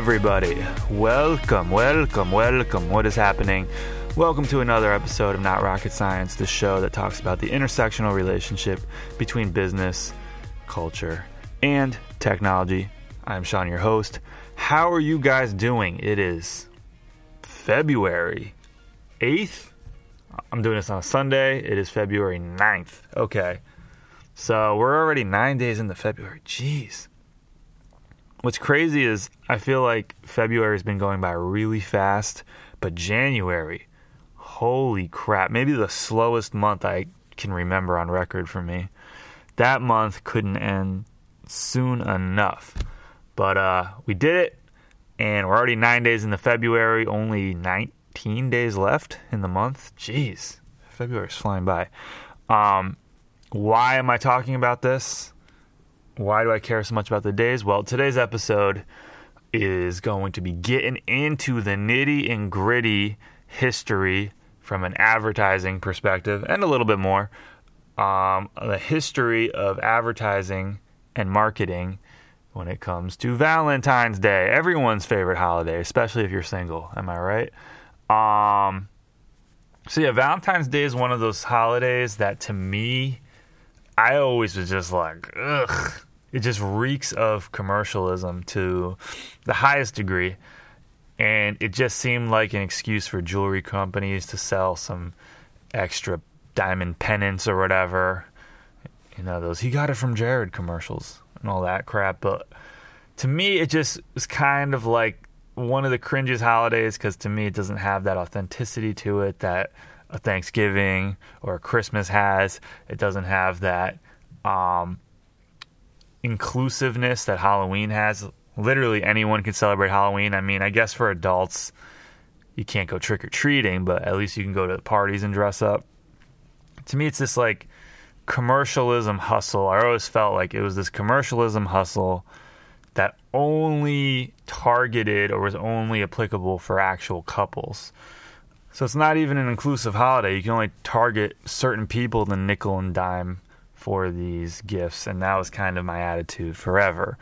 Everybody. Welcome, welcome, welcome. What is happening? Welcome to another episode of Not Rocket Science, the show that talks about the intersectional relationship between business, culture, and technology. I'm Sean, your host. How are you guys doing? It is February 8th. I'm doing this on a Sunday. It is February 9th. Okay. So we're already nine days into February. Jeez what's crazy is I feel like February has been going by really fast, but January, holy crap, maybe the slowest month I can remember on record for me. That month couldn't end soon enough. But uh, we did it, and we're already nine days into February, only 19 days left in the month. Jeez, February's flying by. Um, why am I talking about this? Why do I care so much about the days? Well, today's episode is going to be getting into the nitty and gritty history from an advertising perspective and a little bit more. Um, the history of advertising and marketing when it comes to Valentine's Day, everyone's favorite holiday, especially if you're single. Am I right? Um, so yeah, Valentine's Day is one of those holidays that to me, I always was just like, ugh, it just reeks of commercialism to the highest degree. And it just seemed like an excuse for jewelry companies to sell some extra diamond pendants or whatever. You know, those he got it from Jared commercials and all that crap. But to me, it just was kind of like one of the cringiest holidays because to me, it doesn't have that authenticity to it that a Thanksgiving or a Christmas has. It doesn't have that. Um, inclusiveness that Halloween has. Literally anyone can celebrate Halloween. I mean, I guess for adults, you can't go trick or treating, but at least you can go to the parties and dress up. To me, it's this like commercialism hustle. I always felt like it was this commercialism hustle that only targeted or was only applicable for actual couples. So it's not even an inclusive holiday. You can only target certain people, the nickel and dime for these gifts, and that was kind of my attitude forever.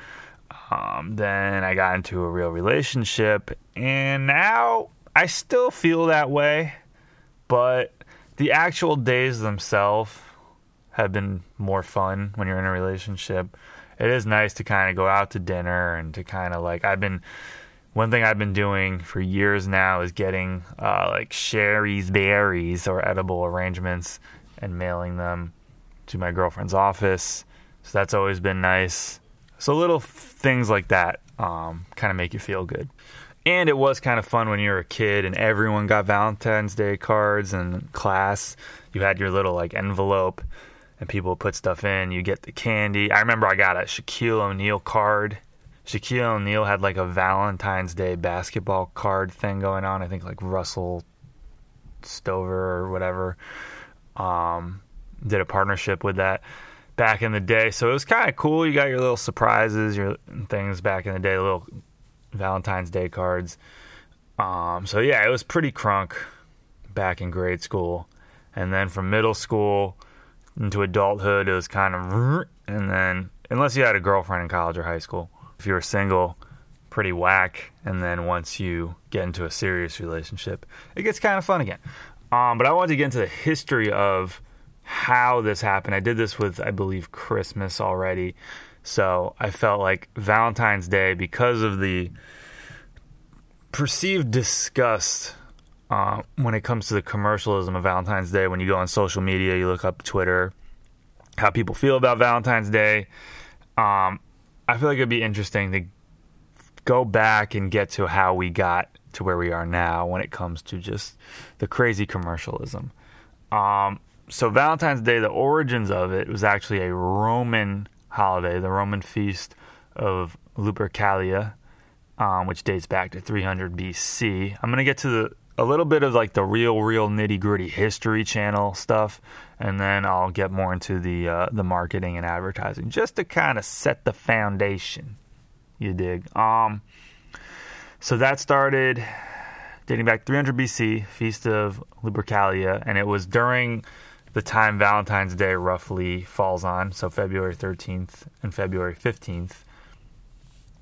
Um, then I got into a real relationship, and now I still feel that way, but the actual days themselves have been more fun when you're in a relationship. It is nice to kind of go out to dinner and to kind of like, I've been, one thing I've been doing for years now is getting uh, like Shari's Berries or edible arrangements and mailing them to my girlfriend's office. So that's always been nice. So little things like that um, kind of make you feel good. And it was kind of fun when you were a kid and everyone got Valentine's Day cards and class. You had your little like envelope and people put stuff in. You get the candy. I remember I got a Shaquille O'Neal card. Shaquille O'Neal had like a Valentine's Day basketball card thing going on. I think like Russell Stover or whatever. Um, did a partnership with that back in the day. So it was kind of cool. You got your little surprises, your things back in the day, little Valentine's Day cards. Um, so yeah, it was pretty crunk back in grade school, and then from middle school into adulthood, it was kind of, and then unless you had a girlfriend in college or high school, if you were single, pretty whack. And then once you get into a serious relationship, it gets kind of fun again. Um, but I wanted to get into the history of how this happened. I did this with, I believe, Christmas already. So I felt like Valentine's Day, because of the perceived disgust uh, when it comes to the commercialism of Valentine's Day, when you go on social media, you look up Twitter, how people feel about Valentine's Day. Um, I feel like it'd be interesting to go back and get to how we got to where we are now when it comes to just the crazy commercialism. Um, so Valentine's Day, the origins of it was actually a Roman holiday, the Roman feast of Lupercalia, um, which dates back to 300 BC. I'm to get to the a little bit of like the real, real nitty gritty History Channel stuff, and then I'll get more into the uh, the marketing and advertising, just to kind of set the foundation. You dig? Um, so that started dating back 300 BC, Feast of Lupercalia, and it was during the time Valentine's Day roughly falls on, so February 13th and February 15th.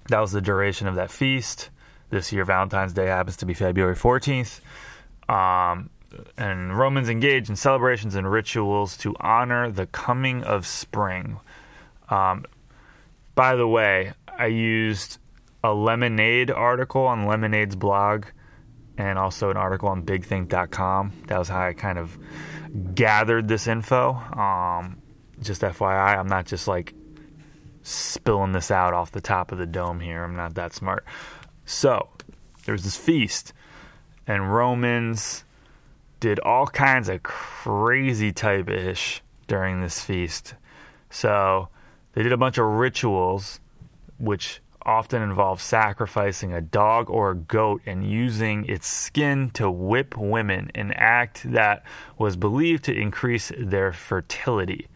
That was the duration of that feast. This year, Valentine's Day happens to be February 14th. Um, and Romans engaged in celebrations and rituals to honor the coming of spring. Um, by the way, I used a Lemonade article on Lemonade's blog and also an article on bigthink.com. That was how I kind of gathered this info. Um, just FYI, I'm not just like spilling this out off the top of the dome here. I'm not that smart. So, there was this feast, and Romans did all kinds of crazy type ish during this feast. So, they did a bunch of rituals, which often involve sacrificing a dog or a goat and using its skin to whip women, an act that was believed to increase their fertility.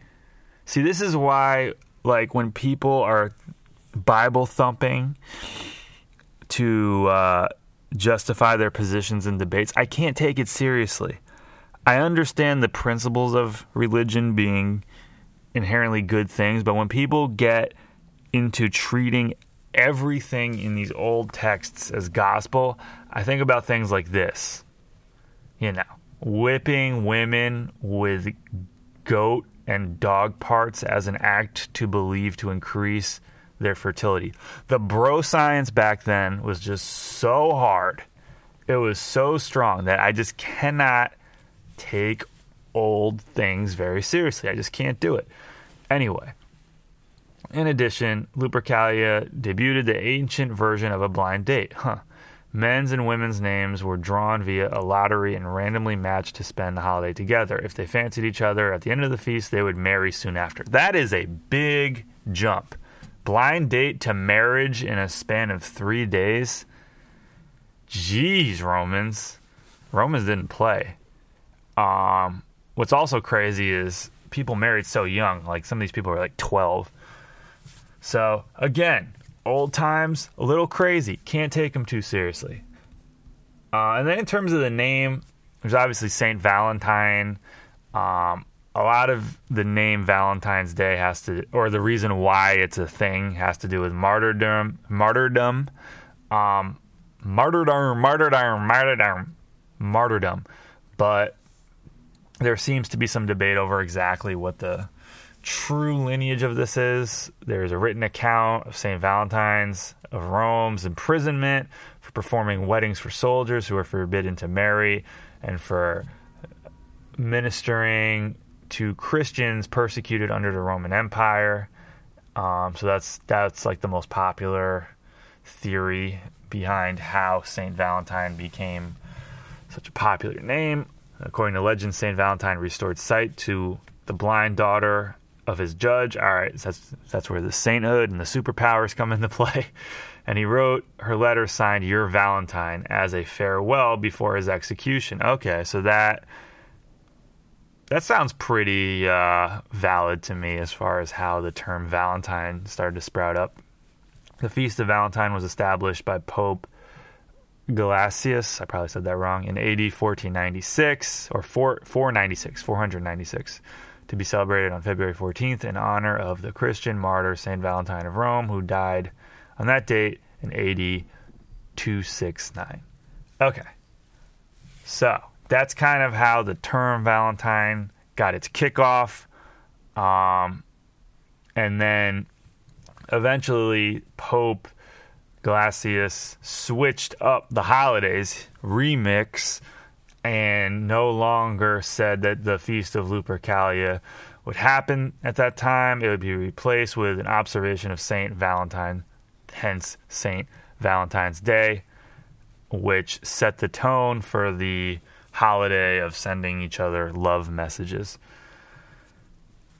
See, this is why, like, when people are Bible thumping to uh, justify their positions in debates, I can't take it seriously. I understand the principles of religion being inherently good things, but when people get into treating everything in these old texts as gospel, I think about things like this. You know, whipping women with goat and dog parts as an act to believe to increase their fertility. The bro science back then was just so hard. It was so strong that I just cannot take old things very seriously. I just can't do it. Anyway, in addition, Lupercalia debuted the ancient version of a blind date. Huh. Men's and women's names were drawn via a lottery and randomly matched to spend the holiday together. If they fancied each other at the end of the feast, they would marry soon after. That is a big jump. Blind date to marriage in a span of three days? Jeez, Romans. Romans didn't play. Um, what's also crazy is people married so young. Like some of these people are like 12. So again, old times, a little crazy. Can't take them too seriously. Uh, and then in terms of the name, there's obviously Saint Valentine. Um, a lot of the name Valentine's Day has to, or the reason why it's a thing, has to do with martyrdom, martyrdom, um, martyrdom, martyrdom, martyrdom, martyrdom. But there seems to be some debate over exactly what the true lineage of this is. There's a written account of St. Valentine's of Rome's imprisonment for performing weddings for soldiers who were forbidden to marry and for ministering to Christians persecuted under the Roman Empire. Um, so that's that's like the most popular theory behind how Saint Valentine became such a popular name. According to legend, Saint Valentine restored sight to the blind daughter of his judge. All right, that's that's where the sainthood and the superpowers come into play. And he wrote her letter signed "Your Valentine" as a farewell before his execution. Okay, so that that sounds pretty uh, valid to me as far as how the term Valentine started to sprout up. The Feast of Valentine was established by Pope Gelasius. I probably said that wrong in AD 1496 or 4, 496, 496 to be celebrated on February 14th in honor of the Christian martyr St. Valentine of Rome, who died on that date in AD 269. Okay. So that's kind of how the term Valentine got its kickoff. Um, and then eventually, Pope Gelasius switched up the holidays remix and no longer said that the Feast of Lupercalia would happen at that time. It would be replaced with an observation of Saint Valentine, hence Saint Valentine's Day, which set the tone for the holiday of sending each other love messages.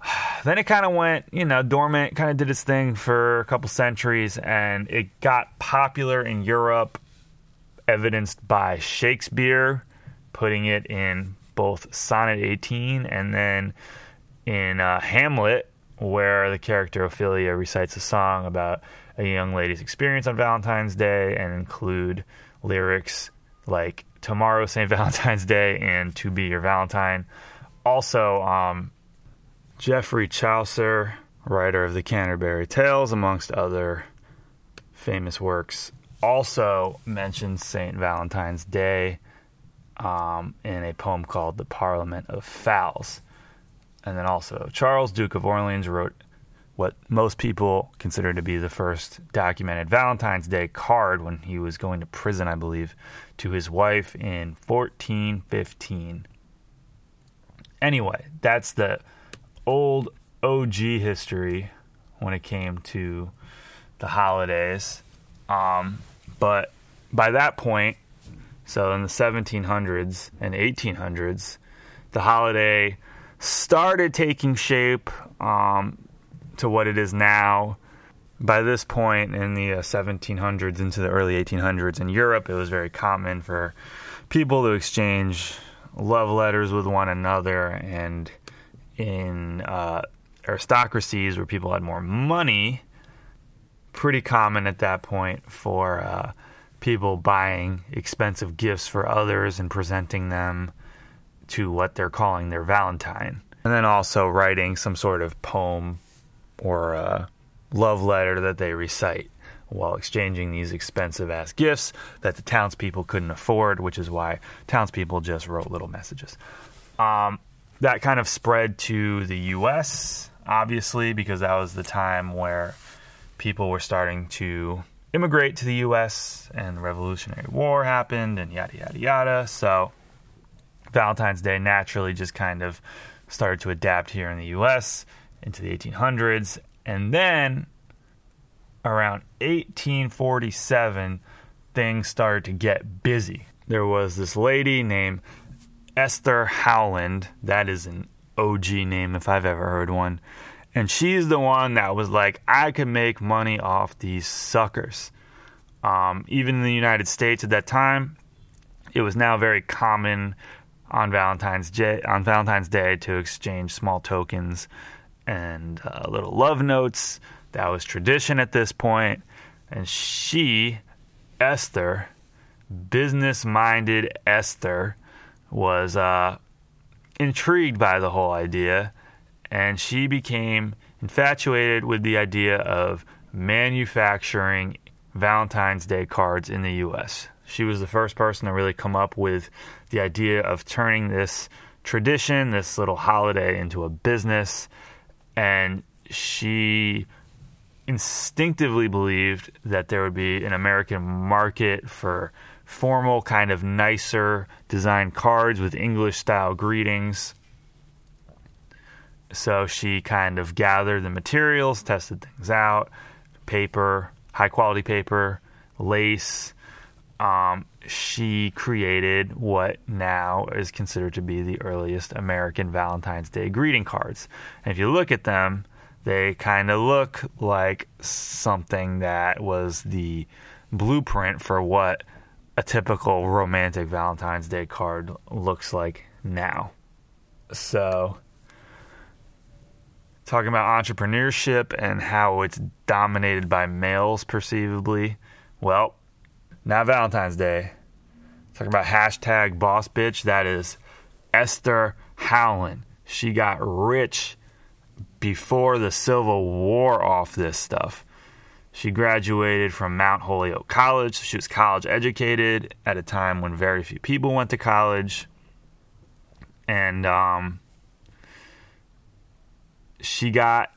then it kind of went, you know, dormant, kind of did its thing for a couple centuries, and it got popular in Europe, evidenced by Shakespeare putting it in both Sonnet 18 and then in uh, Hamlet, where the character Ophelia recites a song about a young lady's experience on Valentine's Day and include lyrics like Tomorrow St. Valentine's Day and To Be Your Valentine. Also, um, Geoffrey Chaucer, writer of the Canterbury Tales, amongst other famous works, also mentions St. Valentine's Day um, in a poem called The Parliament of Fowls. And then also, Charles, Duke of Orleans, wrote what most people consider to be the first documented Valentine's Day card when he was going to prison, I believe, to his wife in 1415. Anyway, that's the old OG history when it came to the holidays. Um, but by that point, so in the 1700s and 1800s, the holiday started taking shape um, to what it is now. By this point in the uh, 1700s into the early 1800s in Europe, it was very common for people to exchange love letters with one another and in uh, aristocracies where people had more money, pretty common at that point for uh, people buying expensive gifts for others and presenting them to what they're calling their Valentine. And then also writing some sort of poem or a love letter that they recite while exchanging these expensive ass gifts that the townspeople couldn't afford, which is why townspeople just wrote little messages. Um, that kind of spread to the US, obviously, because that was the time where people were starting to immigrate to the US and the Revolutionary War happened and yada, yada, yada. So Valentine's Day naturally just kind of started to adapt here in the US into the 1800s. And then around 1847, things started to get busy. There was this lady named Esther Howland. That is an OG name if I've ever heard one. And she's the one that was like, I could make money off these suckers. Um, even in the United States at that time, it was now very common on Valentine's Day, on Valentine's Day to exchange small tokens and uh, little love notes. That was tradition at this point. And she, Esther, business minded Esther, was uh, intrigued by the whole idea, and she became infatuated with the idea of manufacturing Valentine's Day cards in the U.S. She was the first person to really come up with the idea of turning this tradition, this little holiday, into a business, and she instinctively believed that there would be an American market for formal, kind of nicer designed cards with English style greetings. So she kind of gathered the materials, tested things out paper, high quality paper, lace. Um, she created what now is considered to be the earliest American Valentine's Day greeting cards. And if you look at them, they kind of look like something that was the blueprint for what a typical romantic Valentine's Day card looks like now. So, talking about entrepreneurship and how it's dominated by males perceivably, well, not Valentine's Day. Talking about hashtag boss bitch, that is Esther Howland. She got rich before the Civil War off this stuff. She graduated from Mount Holyoke College. She was college educated at a time when very few people went to college. And um, she got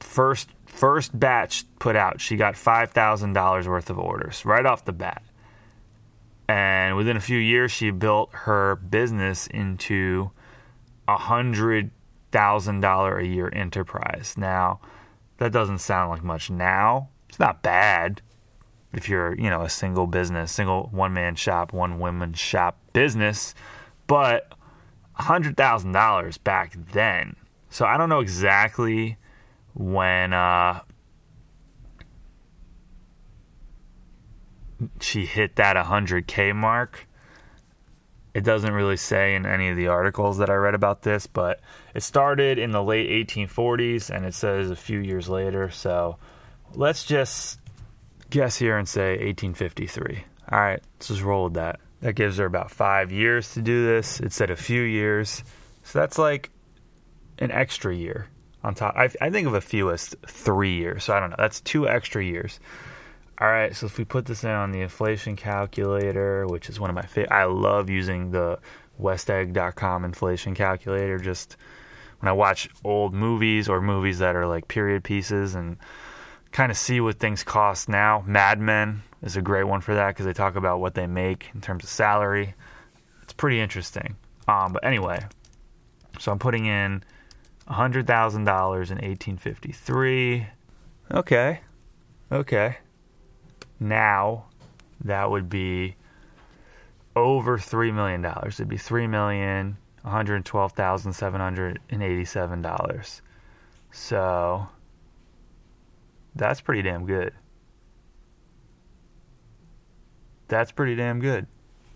first first batch put out. She got five thousand dollars worth of orders right off the bat. And within a few years, she built her business into a hundred thousand dollar a year enterprise. Now, that doesn't sound like much now, it's not bad if you're, you know, a single business, single one man shop, one woman shop business, but $100,000 back then So I don't know exactly when uh, she hit that 100K mark. It doesn't really say in any of the articles that I read about this, but it started in the late 1840s and it says a few years later. So let's just guess here and say 1853. All right, let's just roll with that. That gives her about five years to do this. It said a few years. So that's like an extra year on top. I, I think of a few as three years. So I don't know. That's two extra years. All right. So if we put this in on the inflation calculator, which is one of my favorite, I love using the westegg.com inflation calculator. Just when I watch old movies or movies that are like period pieces and kind of see what things cost now. Mad Men is a great one for that because they talk about what they make in terms of salary. It's pretty interesting. Um, but anyway, so I'm putting in $100,000 in 1853. Okay. Okay. Now that would be over $3 million. It'd be $3,112,787. So that's pretty damn good. That's pretty damn good.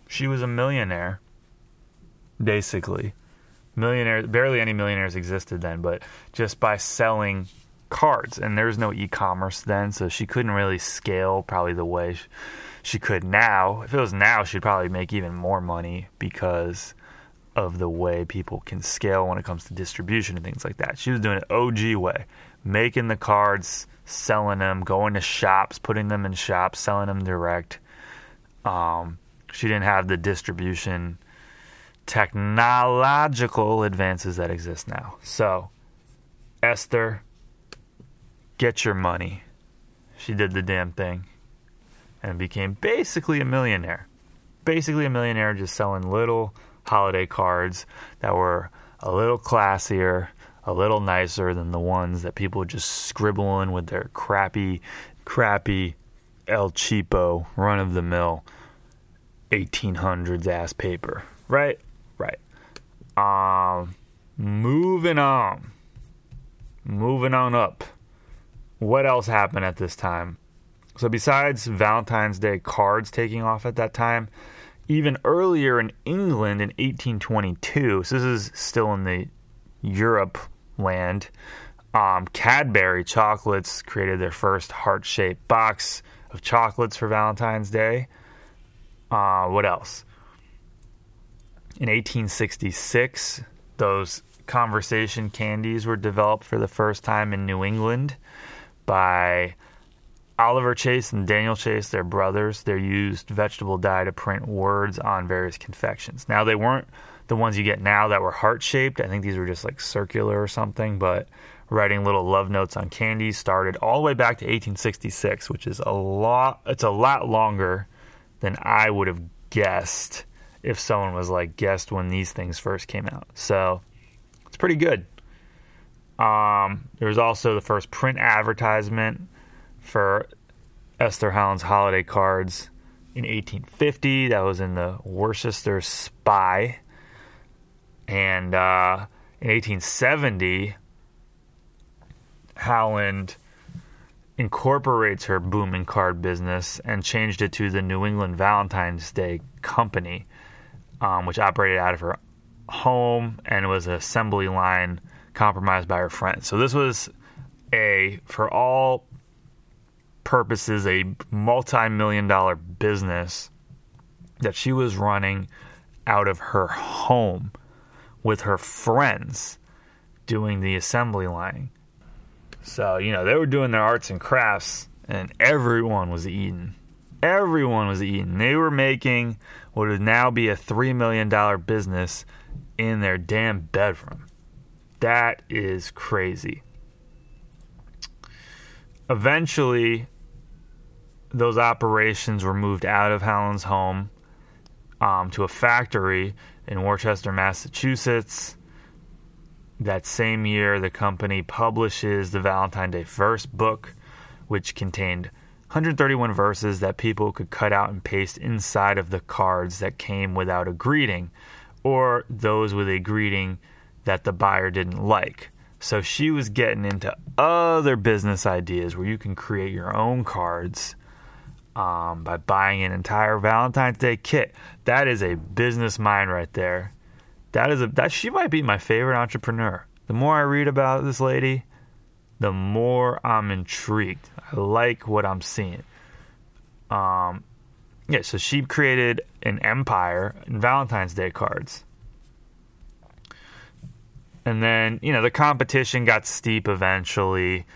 She was a millionaire, basically millionaires barely any millionaires existed then but just by selling cards. And there was no e-commerce then so she couldn't really scale probably the way she could now. If it was now she'd probably make even more money because of the way people can scale when it comes to distribution and things like that. She was doing it OG way making the cards selling them going to shops putting them in shops selling them direct. Um, she didn't have the distribution technological advances that exist now. So, Esther, get your money. She did the damn thing and became basically a millionaire. Basically, a millionaire just selling little holiday cards that were a little classier, a little nicer than the ones that people just scribble in with their crappy, crappy El Cheapo run of the mill 1800s ass paper, right? Um, moving on. Moving on up. What else happened at this time? So, besides Valentine's Day cards taking off at that time, even earlier in England in 1822, so this is still in the Europe land, um, Cadbury chocolates created their first heart shaped box of chocolates for Valentine's Day. Uh, what else? In 1866, those conversation candies were developed for the first time in New England by Oliver Chase and Daniel Chase, they're brothers. They used vegetable dye to print words on various confections. Now, they weren't the ones you get now that were heart shaped. I think these were just like circular or something, but writing little love notes on candies started all the way back to 1866, which is a lot it's a lot longer than I would have guessed if someone was like guessed when these things first came out. So it's pretty good. Um, there was also the first print advertisement for Esther Howland's holiday cards in 1850. That was in the Worcester Spy. And uh, in 1870, Howland incorporates her booming card business and changed it to the New England Valentine's Day Company um, which operated out of her home and was an assembly line compromised by her friends. So this was a, for all purposes, a multi-million dollar business that she was running out of her home with her friends doing the assembly line. So, you know, they were doing their arts and crafts and everyone was eating. Everyone was eating. They were making what would now be a $3 million business in their damn bedroom. That is crazy. Eventually, those operations were moved out of Howland's home um, to a factory in Worcester, Massachusetts. That same year, the company publishes the Valentine Day First book, which contained 131 verses that people could cut out and paste inside of the cards that came without a greeting, or those with a greeting that the buyer didn't like. So she was getting into other business ideas where you can create your own cards um, by buying an entire Valentine's Day kit. That is a business mind right there. That is a that she might be my favorite entrepreneur. The more I read about this lady, the more I'm intrigued. I like what I'm seeing. Um, yeah, so she created an empire in Valentine's Day cards. And then, you know, the competition got steep eventually,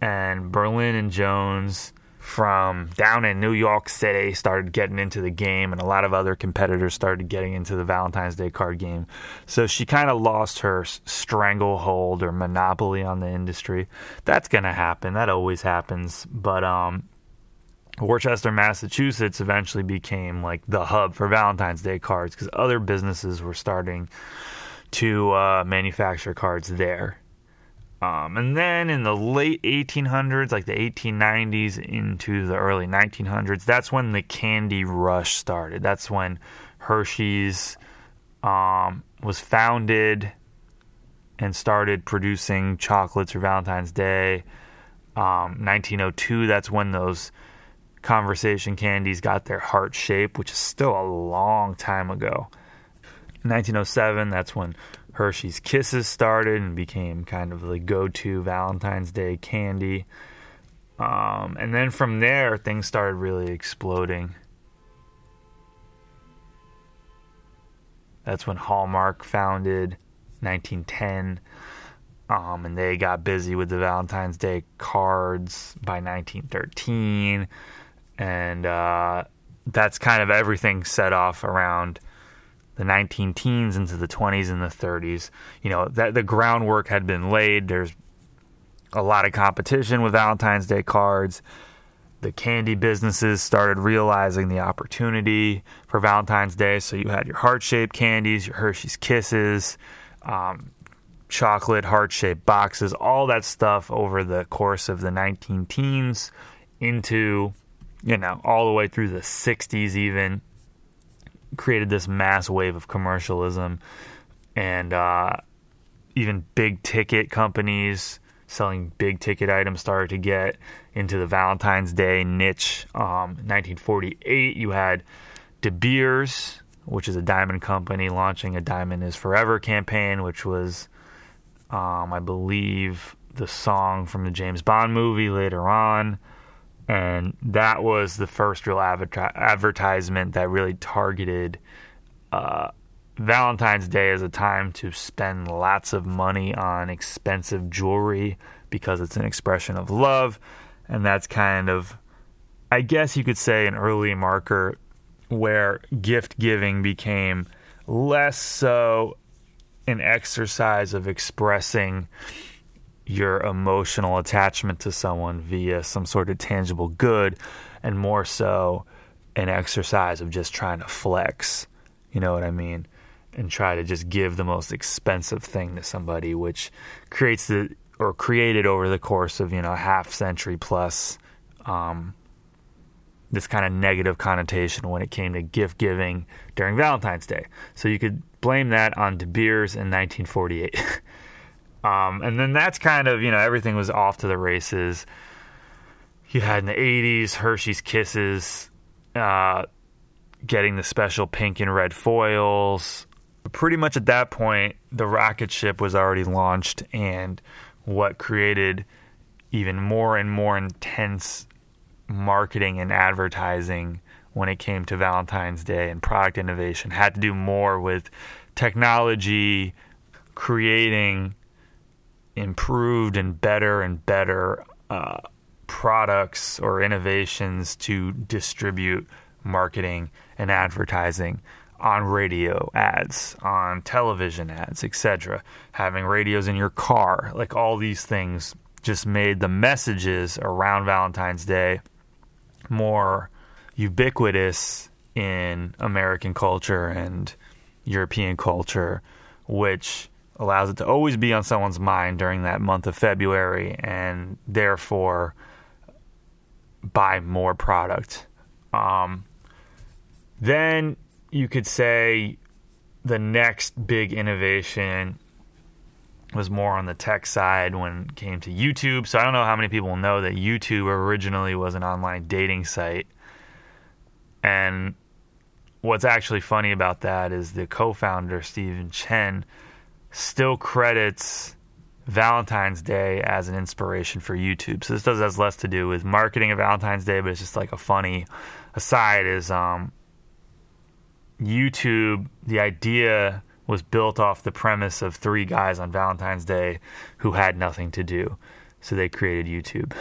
and Berlin and Jones from down in New York City started getting into the game, and a lot of other competitors started getting into the Valentine's Day card game. So she kind of lost her stranglehold or monopoly on the industry. That's going to happen. That always happens. But um, Worcester, Massachusetts eventually became like the hub for Valentine's Day cards because other businesses were starting to uh, manufacture cards there. Um, and then in the late 1800s, like the 1890s into the early 1900s, that's when the candy rush started. That's when Hershey's um, was founded and started producing chocolates for Valentine's Day. Um, 1902, that's when those conversation candies got their heart shape, which is still a long time ago. 1907, that's when Hershey's Kisses started and became kind of the go to Valentine's Day candy. Um, and then from there, things started really exploding. That's when Hallmark founded, 1910. Um, and they got busy with the Valentine's Day cards by 1913. And uh, that's kind of everything set off around the 19 teens into the 20s and the 30s. You know, that the groundwork had been laid. There's a lot of competition with Valentine's Day cards. The candy businesses started realizing the opportunity for Valentine's Day. So you had your heart shaped candies, your Hershey's Kisses, um, chocolate heart shaped boxes, all that stuff over the course of the 19 teens into, you know, all the way through the 60s, even created this mass wave of commercialism and uh, even big ticket companies selling big ticket items started to get into the Valentine's Day niche. Um, 1948, you had De Beers, which is a diamond company, launching a Diamond is Forever campaign, which was, um, I believe, the song from the James Bond movie later on and that was the first real advertisement that really targeted uh, Valentine's Day as a time to spend lots of money on expensive jewelry because it's an expression of love, and that's kind of, I guess you could say, an early marker where gift giving became less so an exercise of expressing your emotional attachment to someone via some sort of tangible good and more so an exercise of just trying to flex. You know what I mean? And try to just give the most expensive thing to somebody, which creates the or created over the course of you know half century plus um, this kind of negative connotation when it came to gift giving during Valentine's Day. So you could blame that on De Beers in 1948. Um, and then that's kind of, you know, everything was off to the races. You had in the 80s Hershey's Kisses uh, getting the special pink and red foils. Pretty much at that point, the rocket ship was already launched, and what created even more and more intense marketing and advertising when it came to Valentine's Day and product innovation had to do more with technology creating improved and better and better uh, products or innovations to distribute marketing and advertising on radio ads, on television ads, etc. Having radios in your car, like all these things just made the messages around Valentine's Day more ubiquitous in American culture and European culture, which allows it to always be on someone's mind during that month of February and therefore buy more product. Um, then you could say the next big innovation was more on the tech side when it came to YouTube. So I don't know how many people know that YouTube originally was an online dating site. And what's actually funny about that is the co founder, Stephen Chen, still credits Valentine's Day as an inspiration for YouTube. So this does has less to do with marketing of Valentine's Day, but it's just like a funny aside is um, YouTube, the idea was built off the premise of three guys on Valentine's Day who had nothing to do. So they created YouTube,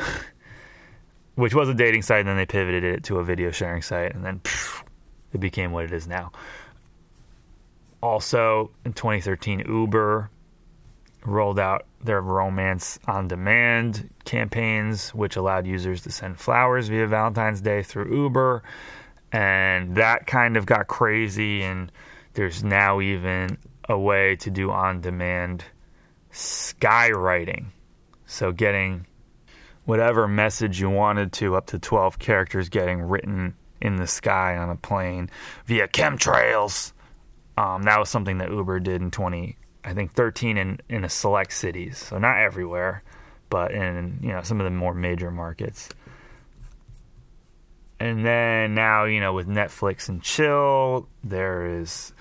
which was a dating site, and then they pivoted it to a video sharing site, and then it became what it is now. Also, in 2013, Uber rolled out their romance on demand campaigns, which allowed users to send flowers via Valentine's Day through Uber. And that kind of got crazy, and there's now even a way to do on demand skywriting. So, getting whatever message you wanted to, up to 12 characters, getting written in the sky on a plane via chemtrails. Um, that was something that Uber did in 20, I think 13 in in a select cities, so not everywhere, but in you know some of the more major markets. And then now you know with Netflix and Chill, there is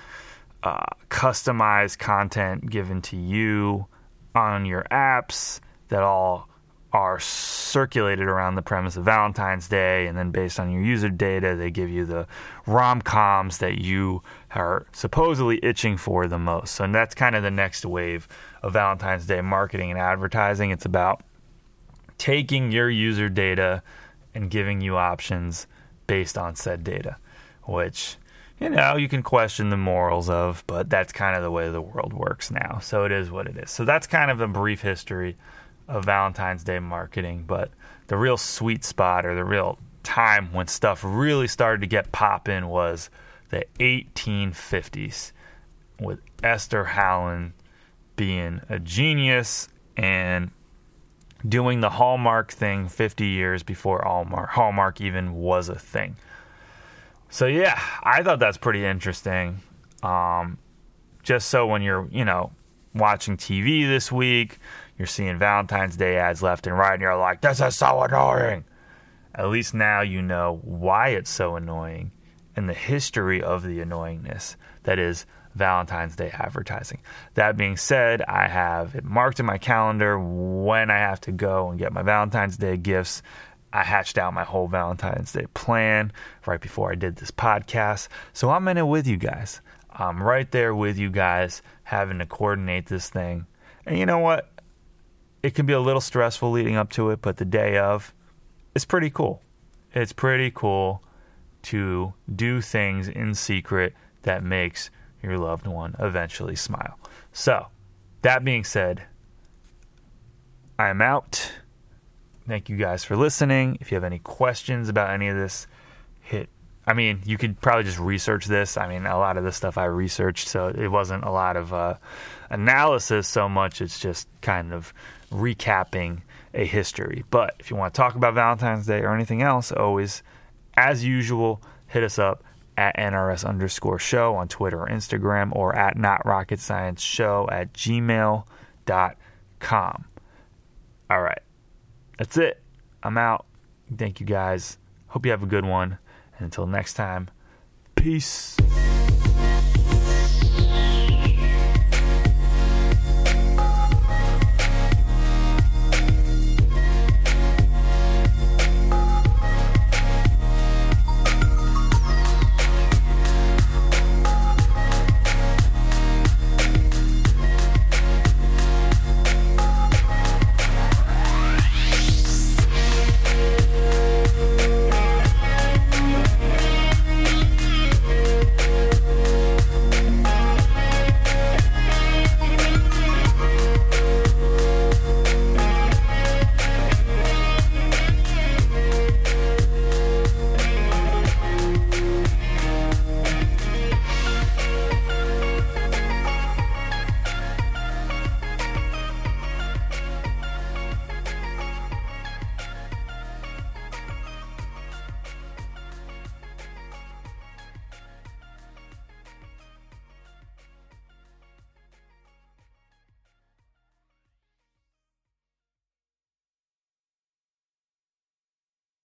uh, customized content given to you on your apps that all are circulated around the premise of Valentine's Day, and then based on your user data, they give you the rom coms that you are supposedly itching for the most. So and that's kind of the next wave of Valentine's Day marketing and advertising. It's about taking your user data and giving you options based on said data, which you know, you can question the morals of, but that's kind of the way the world works now. So it is what it is. So that's kind of a brief history of Valentine's Day marketing, but the real sweet spot or the real time when stuff really started to get popping was the 1850s with Esther Howland being a genius and doing the Hallmark thing 50 years before Hallmark, Hallmark even was a thing. So yeah, I thought that's pretty interesting. Um, just so when you're, you know, watching TV this week, you're seeing Valentine's Day ads left and right, and you're like, this is so annoying. At least now you know why it's so annoying and the history of the annoyingness that is Valentine's Day advertising. That being said, I have it marked in my calendar when I have to go and get my Valentine's Day gifts. I hatched out my whole Valentine's Day plan right before I did this podcast. So I'm in it with you guys. I'm right there with you guys having to coordinate this thing. And you know what? It can be a little stressful leading up to it, but the day of, it's pretty cool. It's pretty cool to do things in secret that makes your loved one eventually smile. So, that being said, I'm out. Thank you guys for listening. If you have any questions about any of this, hit. I mean, you could probably just research this. I mean, a lot of this stuff I researched, so it wasn't a lot of uh, analysis so much. It's just kind of recapping a history. But if you want to talk about Valentine's Day or anything else, always, as usual, hit us up at NRS underscore show on Twitter or Instagram or at not rocket science show at gmail.com. All right. That's it. I'm out. Thank you guys. Hope you have a good one. And until next time, peace.